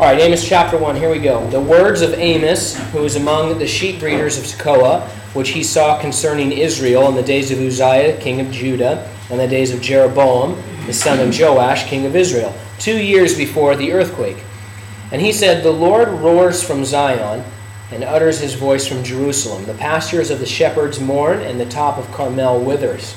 All right, Amos chapter 1, here we go. The words of Amos, who was among the sheep breeders of Tekoa, which he saw concerning Israel in the days of Uzziah, king of Judah, and the days of Jeroboam, the son of Joash, king of Israel, two years before the earthquake. And he said, The Lord roars from Zion and utters his voice from Jerusalem. The pastures of the shepherds mourn, and the top of Carmel withers.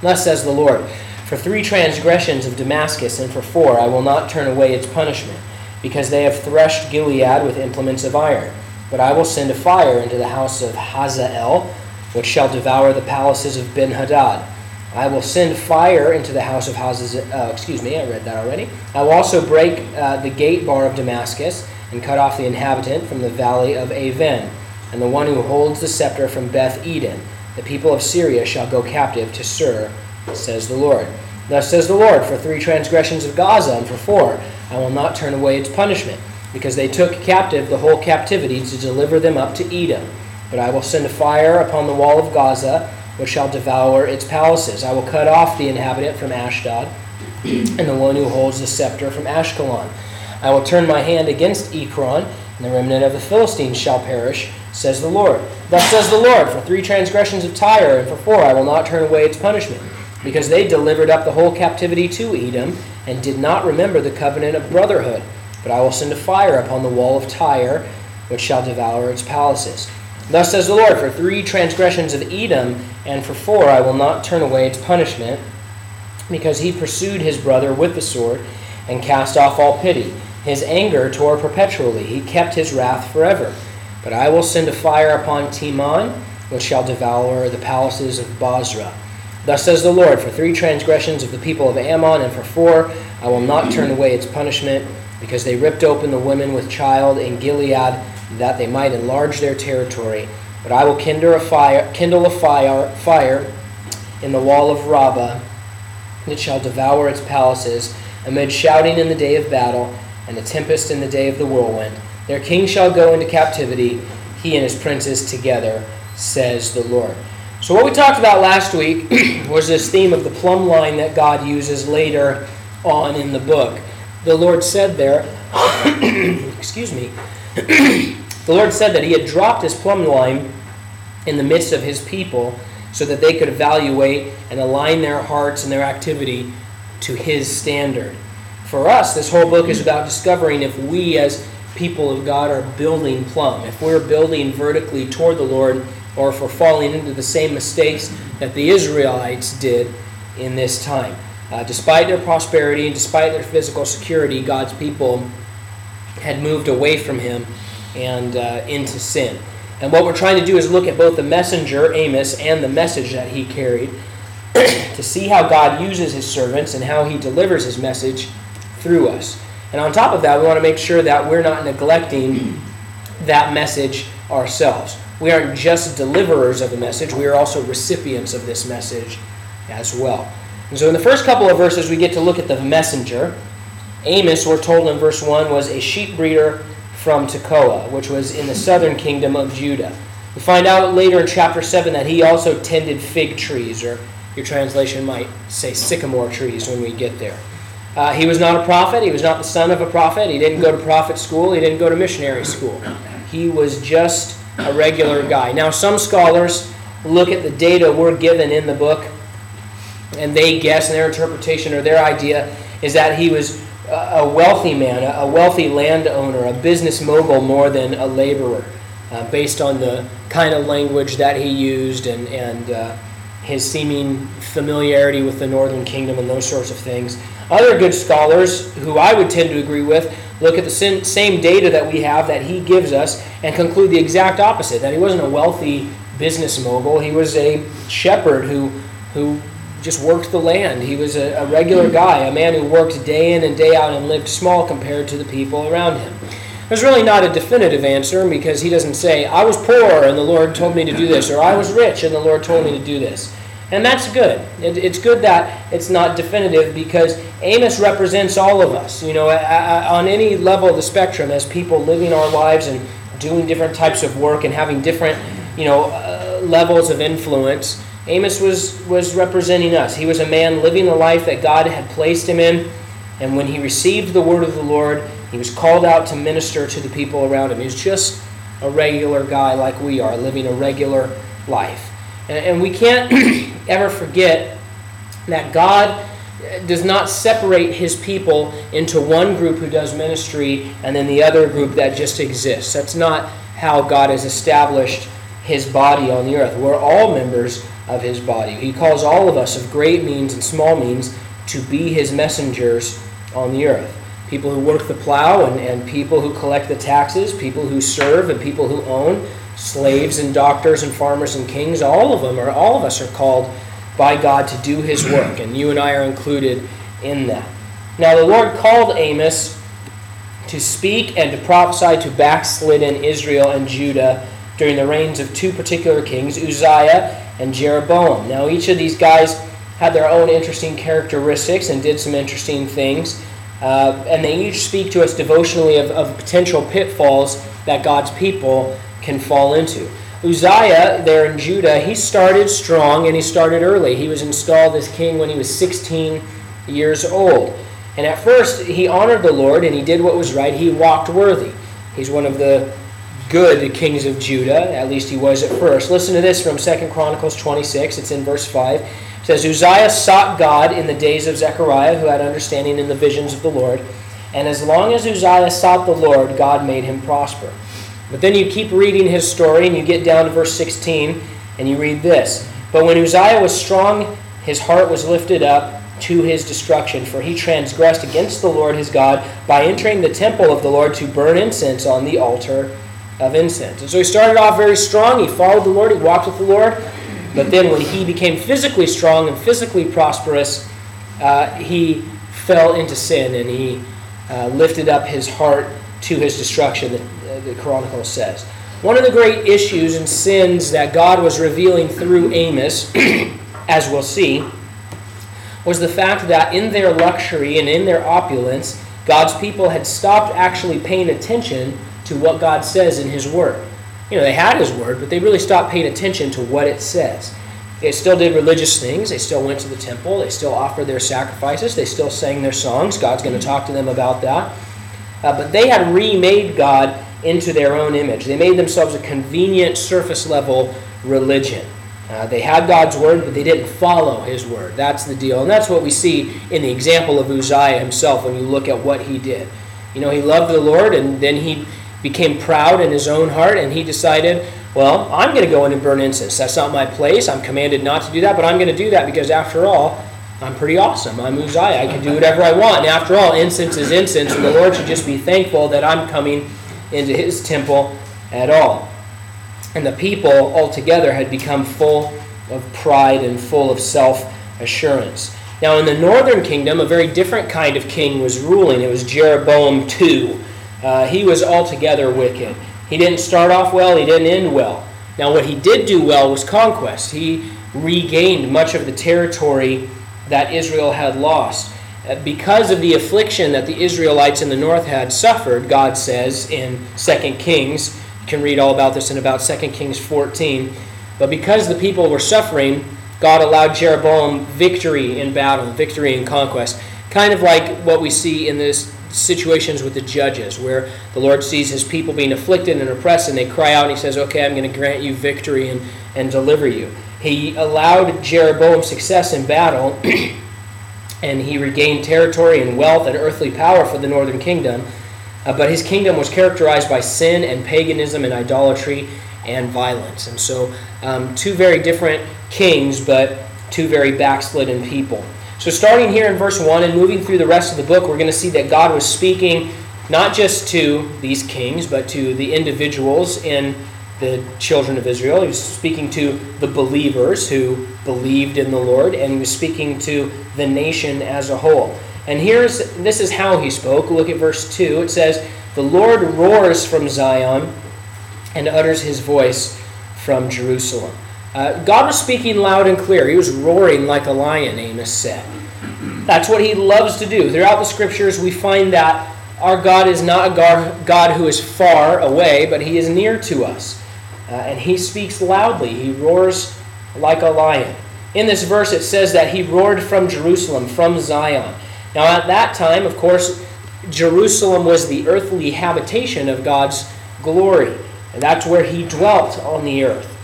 Thus says the Lord For three transgressions of Damascus, and for four, I will not turn away its punishment because they have threshed Gilead with implements of iron. But I will send a fire into the house of Hazael, which shall devour the palaces of Benhadad. I will send fire into the house of Hazael. Uh, excuse me, I read that already. I will also break uh, the gate bar of Damascus and cut off the inhabitant from the valley of Aven, and the one who holds the scepter from Beth Eden. The people of Syria shall go captive to Sur, says the Lord. Thus says the Lord, for three transgressions of Gaza, and for four, I will not turn away its punishment, because they took captive the whole captivity to deliver them up to Edom. But I will send a fire upon the wall of Gaza, which shall devour its palaces. I will cut off the inhabitant from Ashdod, and the one who holds the scepter from Ashkelon. I will turn my hand against Ekron, and the remnant of the Philistines shall perish, says the Lord. Thus says the Lord, for three transgressions of Tyre, and for four I will not turn away its punishment because they delivered up the whole captivity to Edom and did not remember the covenant of brotherhood. But I will send a fire upon the wall of Tyre, which shall devour its palaces. Thus says the Lord, for three transgressions of Edom, and for four I will not turn away its punishment, because he pursued his brother with the sword, and cast off all pity. His anger tore perpetually, he kept his wrath forever. But I will send a fire upon Teman, which shall devour the palaces of Bozrah. Thus says the Lord, for three transgressions of the people of Ammon, and for four, I will not turn away its punishment, because they ripped open the women with child in Gilead, that they might enlarge their territory. But I will kindle a fire, kindle a fire, fire in the wall of Rabbah, that shall devour its palaces, amid shouting in the day of battle, and a tempest in the day of the whirlwind. Their king shall go into captivity, he and his princes together, says the Lord. So, what we talked about last week was this theme of the plumb line that God uses later on in the book. The Lord said there, excuse me, the Lord said that He had dropped His plumb line in the midst of His people so that they could evaluate and align their hearts and their activity to His standard. For us, this whole book is about discovering if we, as people of God, are building plumb, if we're building vertically toward the Lord or for falling into the same mistakes that the Israelites did in this time. Uh, despite their prosperity and despite their physical security, God's people had moved away from Him and uh, into sin. And what we're trying to do is look at both the messenger, Amos, and the message that he carried to see how God uses his servants and how he delivers his message through us. And on top of that, we want to make sure that we're not neglecting that message ourselves we aren't just deliverers of the message, we are also recipients of this message as well. And so in the first couple of verses, we get to look at the messenger. Amos, we're told in verse 1, was a sheep breeder from Tekoa, which was in the southern kingdom of Judah. We find out later in chapter 7 that he also tended fig trees, or your translation might say sycamore trees when we get there. Uh, he was not a prophet. He was not the son of a prophet. He didn't go to prophet school. He didn't go to missionary school. He was just a regular guy. Now, some scholars look at the data we're given in the book and they guess, and their interpretation or their idea is that he was a wealthy man, a wealthy landowner, a business mogul more than a laborer, uh, based on the kind of language that he used and, and uh, his seeming familiarity with the northern kingdom and those sorts of things. Other good scholars, who I would tend to agree with, look at the same data that we have that he gives us and conclude the exact opposite that he wasn't a wealthy business mogul. He was a shepherd who, who just worked the land. He was a, a regular guy, a man who worked day in and day out and lived small compared to the people around him. There's really not a definitive answer because he doesn't say, I was poor and the Lord told me to do this, or I was rich and the Lord told me to do this. And that's good. It, it's good that it's not definitive because Amos represents all of us, you know, on any level of the spectrum as people living our lives and doing different types of work and having different, you know, uh, levels of influence. Amos was, was representing us. He was a man living the life that God had placed him in. And when he received the word of the Lord, He was called out to minister to the people around him. He was just a regular guy like we are, living a regular life. And, and we can't ever forget that God does not separate his people into one group who does ministry and then the other group that just exists. That's not how God has established his body on the earth. We're all members of his body. He calls all of us of great means and small means to be his messengers on the earth. People who work the plow and, and people who collect the taxes, people who serve and people who own, slaves and doctors and farmers and kings, all of them are all of us are called by God to do his work, and you and I are included in that. Now, the Lord called Amos to speak and to prophesy to backslidden Israel and Judah during the reigns of two particular kings, Uzziah and Jeroboam. Now, each of these guys had their own interesting characteristics and did some interesting things. Uh, and they each speak to us devotionally of, of potential pitfalls that God's people can fall into. Uzziah, there in Judah, he started strong and he started early. He was installed as king when he was 16 years old. And at first, he honored the Lord and he did what was right. He walked worthy. He's one of the good kings of Judah, at least he was at first. Listen to this from 2 Chronicles 26. It's in verse 5. It says, Uzziah sought God in the days of Zechariah, who had understanding in the visions of the Lord. And as long as Uzziah sought the Lord, God made him prosper. But then you keep reading his story and you get down to verse 16 and you read this. But when Uzziah was strong, his heart was lifted up to his destruction, for he transgressed against the Lord his God by entering the temple of the Lord to burn incense on the altar of incense. And so he started off very strong. He followed the Lord, he walked with the Lord. But then when he became physically strong and physically prosperous, uh, he fell into sin and he uh, lifted up his heart to his destruction the Chronicle says. One of the great issues and sins that God was revealing through Amos, as we'll see, was the fact that in their luxury and in their opulence, God's people had stopped actually paying attention to what God says in His Word. You know, they had His Word, but they really stopped paying attention to what it says. They still did religious things. They still went to the temple. They still offered their sacrifices. They still sang their songs. God's going to talk to them about that. Uh, but they had remade God into their own image. They made themselves a convenient surface level religion. Uh, they had God's word, but they didn't follow his word. That's the deal. And that's what we see in the example of Uzziah himself when you look at what he did. You know, he loved the Lord, and then he became proud in his own heart, and he decided, well, I'm going to go in and burn incense. That's not my place. I'm commanded not to do that, but I'm going to do that because, after all, I'm pretty awesome. I'm Uzziah. I can do whatever I want. And after all, incense is incense, and the Lord should just be thankful that I'm coming into his temple at all. And the people altogether had become full of pride and full of self assurance. Now, in the northern kingdom, a very different kind of king was ruling. It was Jeroboam II. Uh, he was altogether wicked. He didn't start off well, he didn't end well. Now, what he did do well was conquest. He regained much of the territory that Israel had lost. Uh, because of the affliction that the Israelites in the north had suffered, God says in 2 Kings, you can read all about this in about 2 Kings 14. But because the people were suffering, God allowed Jeroboam victory in battle, victory in conquest. Kind of like what we see in this situations with the judges, where the Lord sees his people being afflicted and oppressed, and they cry out, and he says, Okay, I'm going to grant you victory and, and deliver you. He allowed Jeroboam success in battle. and he regained territory and wealth and earthly power for the northern kingdom. Uh, but his kingdom was characterized by sin and paganism and idolatry and violence. And so, um, two very different kings, but two very backslidden people. So, starting here in verse 1 and moving through the rest of the book, we're going to see that God was speaking not just to these kings, but to the individuals in the children of Israel. He was speaking to the believers who believed in the Lord, and he was speaking to the nation as a whole. And here's this is how he spoke. Look at verse 2. It says, The Lord roars from Zion and utters his voice from Jerusalem. Uh, God was speaking loud and clear. He was roaring like a lion, Amos said. That's what he loves to do. Throughout the scriptures, we find that our God is not a God who is far away, but he is near to us. Uh, and he speaks loudly. He roars like a lion. In this verse, it says that he roared from Jerusalem, from Zion. Now, at that time, of course, Jerusalem was the earthly habitation of God's glory, and that's where he dwelt on the earth.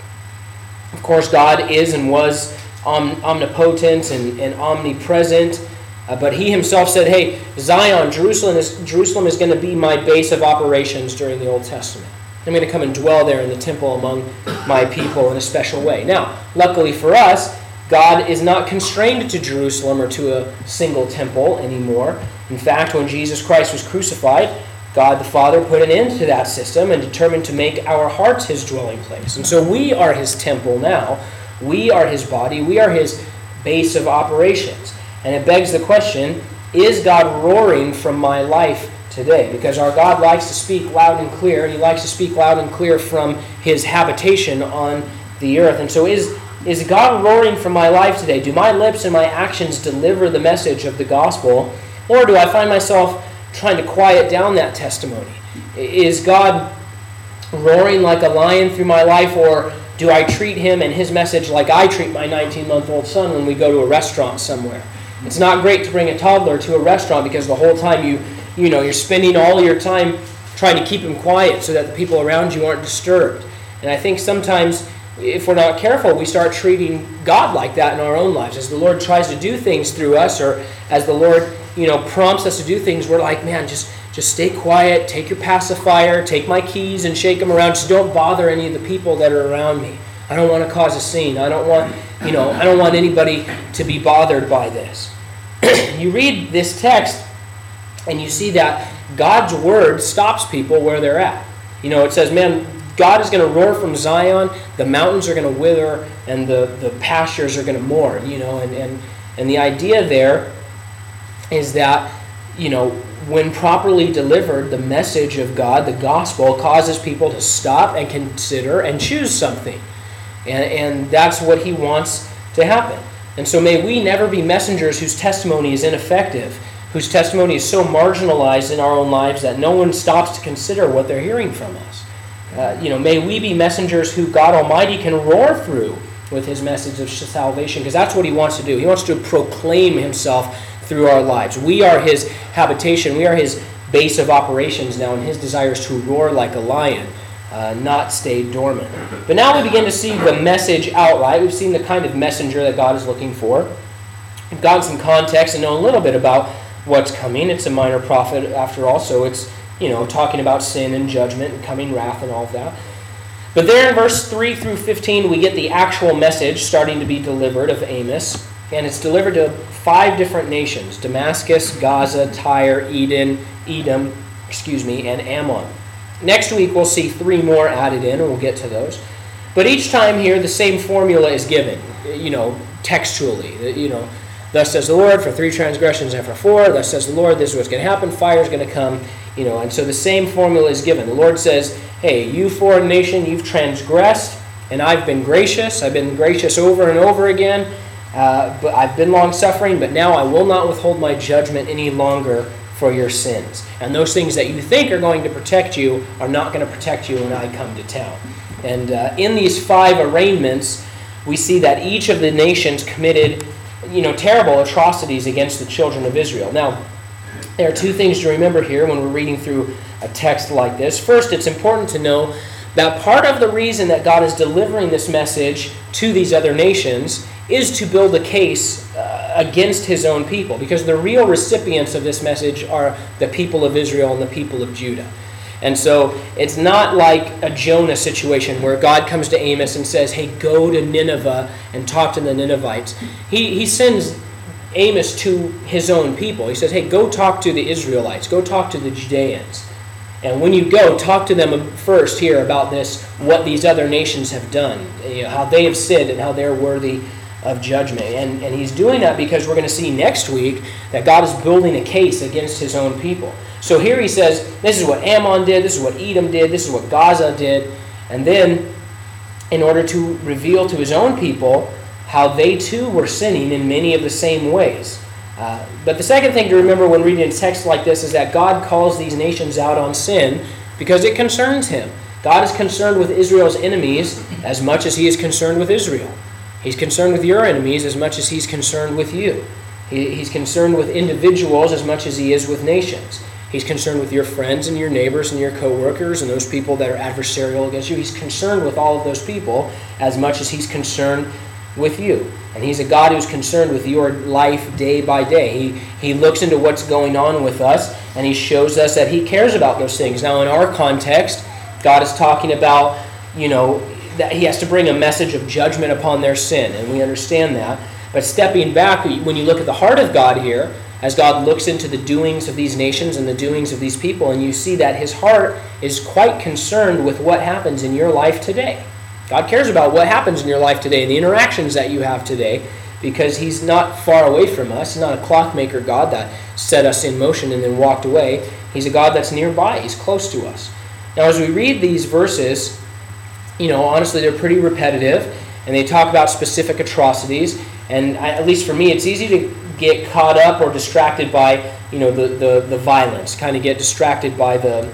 Of course, God is and was omnipotent and, and omnipresent. Uh, but he himself said, hey, Zion, Jerusalem is, Jerusalem is going to be my base of operations during the Old Testament. I'm going to come and dwell there in the temple among my people in a special way. Now, luckily for us, God is not constrained to Jerusalem or to a single temple anymore. In fact, when Jesus Christ was crucified, God the Father put an end to that system and determined to make our hearts his dwelling place. And so we are his temple now. We are his body. We are his base of operations. And it begs the question is God roaring from my life today? Because our God likes to speak loud and clear, and He likes to speak loud and clear from His habitation on the earth. And so, is, is God roaring from my life today? Do my lips and my actions deliver the message of the gospel? Or do I find myself trying to quiet down that testimony? Is God roaring like a lion through my life, or do I treat him and his message like I treat my 19 month old son when we go to a restaurant somewhere? It's not great to bring a toddler to a restaurant because the whole time you, you know, you're spending all your time trying to keep him quiet so that the people around you aren't disturbed. And I think sometimes if we're not careful, we start treating God like that in our own lives. As the Lord tries to do things through us, or as the Lord, you know, prompts us to do things, we're like, man, just just stay quiet, take your pacifier, take my keys and shake them around. Just don't bother any of the people that are around me. I don't want to cause a scene. I don't want, you know, I don't want anybody to be bothered by this. you read this text and you see that God's word stops people where they're at. You know, it says, man, God is going to roar from Zion, the mountains are going to wither, and the, the pastures are going to mourn, you know, and, and, and the idea there is that, you know, when properly delivered, the message of God, the gospel, causes people to stop and consider and choose something. And, and that's what he wants to happen. And so may we never be messengers whose testimony is ineffective, whose testimony is so marginalized in our own lives that no one stops to consider what they're hearing from us. Uh, you know, may we be messengers who God Almighty can roar through with his message of salvation, because that's what he wants to do. He wants to proclaim himself through our lives. We are his habitation, we are his base of operations now, and his desire is to roar like a lion uh, not stay dormant. But now we begin to see the message outright. We've seen the kind of messenger that God is looking for. We've gotten some context and know a little bit about what's coming. It's a minor prophet after all, so it's you know talking about sin and judgment and coming wrath and all of that. But there in verse 3 through 15, we get the actual message starting to be delivered of Amos. And it's delivered to five different nations Damascus, Gaza, Tyre, Eden, Edom, excuse me, and Ammon. Next week, we'll see three more added in, and we'll get to those. But each time here, the same formula is given, you know, textually. You know, thus says the Lord, for three transgressions and for four, thus says the Lord, this is what's going to happen, fire is going to come, you know, and so the same formula is given. The Lord says, hey, you foreign nation, you've transgressed, and I've been gracious. I've been gracious over and over again, uh, but I've been long suffering, but now I will not withhold my judgment any longer for your sins. And those things that you think are going to protect you are not going to protect you when I come to town. And uh, in these five arraignments, we see that each of the nations committed, you know, terrible atrocities against the children of Israel. Now, there are two things to remember here when we're reading through a text like this. First, it's important to know that part of the reason that God is delivering this message to these other nations is to build a case uh, against his own people, because the real recipients of this message are the people of Israel and the people of Judah. And so it's not like a Jonah situation where God comes to Amos and says, Hey, go to Nineveh and talk to the Ninevites. He, he sends Amos to his own people. He says, Hey, go talk to the Israelites, go talk to the Judeans. And when you go, talk to them first here about this, what these other nations have done, you know, how they have sinned and how they're worthy of judgment. And, and he's doing that because we're going to see next week that God is building a case against his own people. So here he says, this is what Ammon did, this is what Edom did, this is what Gaza did. And then, in order to reveal to his own people how they too were sinning in many of the same ways. Uh, but the second thing to remember when reading a text like this is that God calls these nations out on sin because it concerns him. God is concerned with Israel's enemies as much as he is concerned with Israel. He's concerned with your enemies as much as he's concerned with you. He, he's concerned with individuals as much as he is with nations. He's concerned with your friends and your neighbors and your coworkers and those people that are adversarial against you. He's concerned with all of those people as much as he's concerned with you. And he's a God who's concerned with your life day by day. He, he looks into what's going on with us and he shows us that he cares about those things. Now, in our context, God is talking about, you know, that he has to bring a message of judgment upon their sin, and we understand that. But stepping back, when you look at the heart of God here, as God looks into the doings of these nations and the doings of these people, and you see that his heart is quite concerned with what happens in your life today. God cares about what happens in your life today, and the interactions that you have today, because He's not far away from us. He's not a clockmaker God that set us in motion and then walked away. He's a God that's nearby, He's close to us. Now, as we read these verses, you know, honestly, they're pretty repetitive, and they talk about specific atrocities. And at least for me, it's easy to get caught up or distracted by, you know, the, the, the violence, kind of get distracted by the,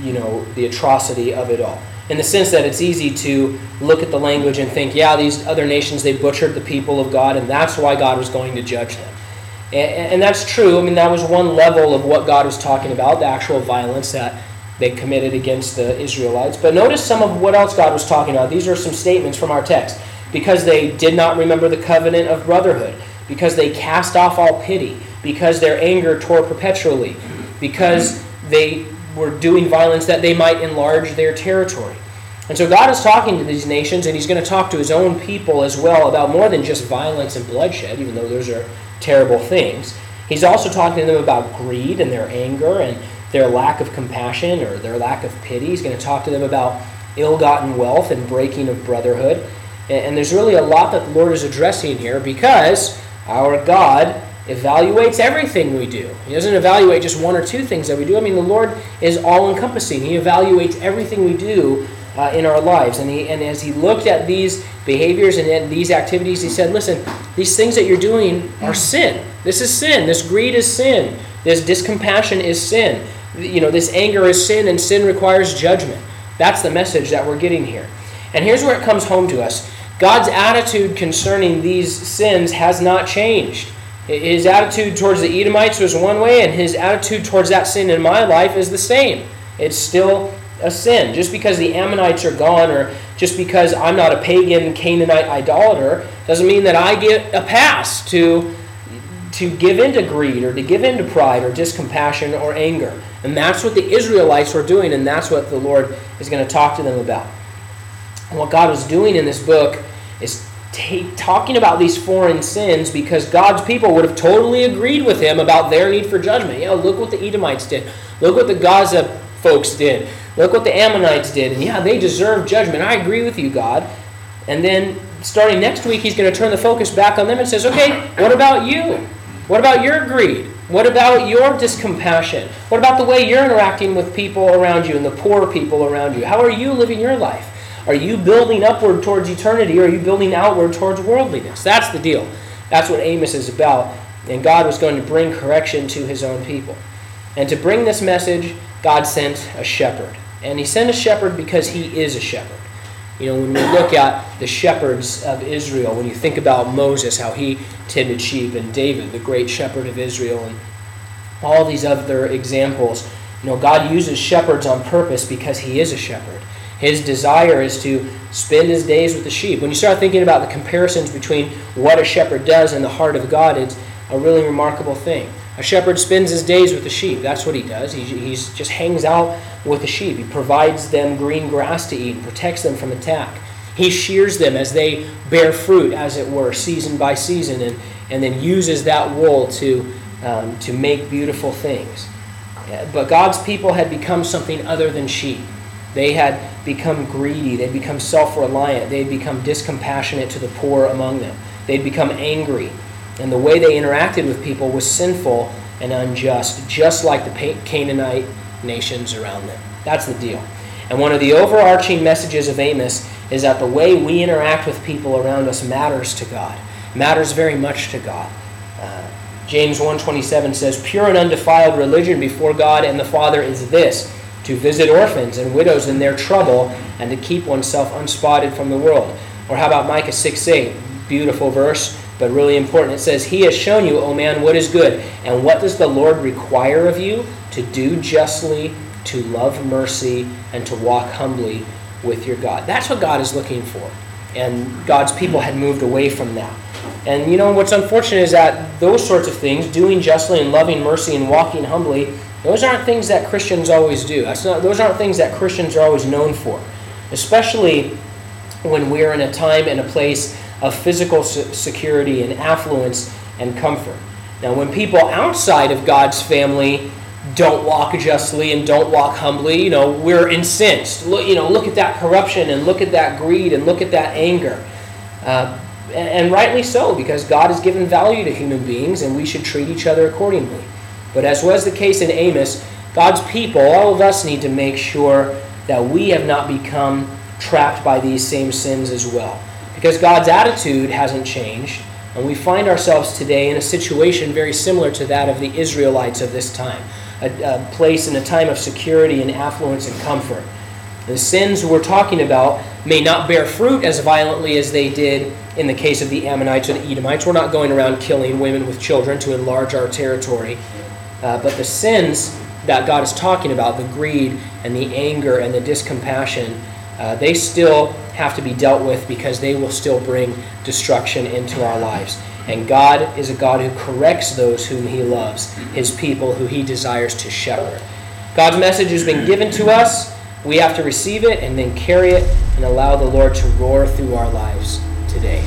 you know, the atrocity of it all in the sense that it's easy to look at the language and think, yeah, these other nations, they butchered the people of God, and that's why God was going to judge them. And, and that's true. I mean, that was one level of what God was talking about, the actual violence that they committed against the Israelites. But notice some of what else God was talking about. These are some statements from our text. Because they did not remember the covenant of brotherhood, because they cast off all pity, because their anger tore perpetually, because they were doing violence that they might enlarge their territory. And so God is talking to these nations, and He's going to talk to His own people as well about more than just violence and bloodshed, even though those are terrible things. He's also talking to them about greed and their anger and their lack of compassion or their lack of pity. He's going to talk to them about ill gotten wealth and breaking of brotherhood. And there's really a lot that the Lord is addressing here because our God evaluates everything we do. He doesn't evaluate just one or two things that we do. I mean, the Lord is all encompassing, He evaluates everything we do. Uh, in our lives. And, he, and as he looked at these behaviors and these activities, he said, Listen, these things that you're doing are sin. This is sin. This greed is sin. This discompassion is sin. You know, this anger is sin, and sin requires judgment. That's the message that we're getting here. And here's where it comes home to us God's attitude concerning these sins has not changed. His attitude towards the Edomites was one way, and his attitude towards that sin in my life is the same. It's still a sin. Just because the Ammonites are gone, or just because I'm not a pagan Canaanite idolater, doesn't mean that I get a pass to, to give into greed, or to give into pride, or discompassion, or anger. And that's what the Israelites were doing, and that's what the Lord is going to talk to them about. And what God was doing in this book is t- talking about these foreign sins because God's people would have totally agreed with him about their need for judgment. Yeah, look what the Edomites did. Look what the Gaza folks did. Look what the Ammonites did. And yeah, they deserve judgment. I agree with you, God. And then starting next week, he's going to turn the focus back on them and says, okay, what about you? What about your greed? What about your discompassion? What about the way you're interacting with people around you and the poor people around you? How are you living your life? Are you building upward towards eternity or are you building outward towards worldliness? That's the deal. That's what Amos is about. And God was going to bring correction to his own people. And to bring this message, God sent a shepherd. And he sent a shepherd because he is a shepherd. You know, when we look at the shepherds of Israel, when you think about Moses, how he tended sheep, and David, the great shepherd of Israel, and all these other examples, you know, God uses shepherds on purpose because he is a shepherd. His desire is to spend his days with the sheep. When you start thinking about the comparisons between what a shepherd does and the heart of God, it's a really remarkable thing. A shepherd spends his days with the sheep. That's what he does. He he's just hangs out with the sheep. He provides them green grass to eat and protects them from attack. He shears them as they bear fruit, as it were, season by season, and, and then uses that wool to, um, to make beautiful things. But God's people had become something other than sheep. They had become greedy. They'd become self reliant. They'd become discompassionate to the poor among them. They'd become angry. And the way they interacted with people was sinful and unjust, just like the Canaanite nations around them. That's the deal. And one of the overarching messages of Amos is that the way we interact with people around us matters to God, matters very much to God. Uh, James 1:27 says, "Pure and undefiled religion before God and the Father is this: to visit orphans and widows in their trouble, and to keep oneself unspotted from the world. Or how about Micah 6 8? Beautiful verse. but really important. It says, He has shown you, O man, what is good. And what does the Lord require of you? To do justly, to love mercy, and to walk humbly with your God. That's what God is looking for. And God's people had moved away from that. And you know, what's unfortunate is that those sorts of things, doing justly and loving mercy and walking humbly, those aren't things that Christians always do. That's not, those aren't things that Christians are always known for. Especially when we're in a time and a place of physical security and affluence and comfort. Now, when people outside of God's family don't walk justly and don't walk humbly, you know, we're incensed. Look, you know, look at that corruption and look at that greed and look at that anger. Uh, and, and rightly so, because God has given value to human beings and we should treat each other accordingly. But as was the case in Amos, God's people, all of us need to make sure that we have not become trapped by these same sins as well. Because God's attitude hasn't changed, and we find ourselves today in a situation very similar to that of the Israelites of this time a, a place in a time of security and affluence and comfort. The sins we're talking about may not bear fruit as violently as they did in the case of the Ammonites the Edomites. We're not going around killing women with children to enlarge our territory. Uh, but the sins that God is talking about, the greed and the anger and the discompassion, uh, they still have to be dealt with because they will still bring destruction into our lives. And God is a God who corrects those whom He loves, His people who He desires to shepherd. God's message has been given to us. We have to receive it and then carry it and allow the Lord to roar through our lives today.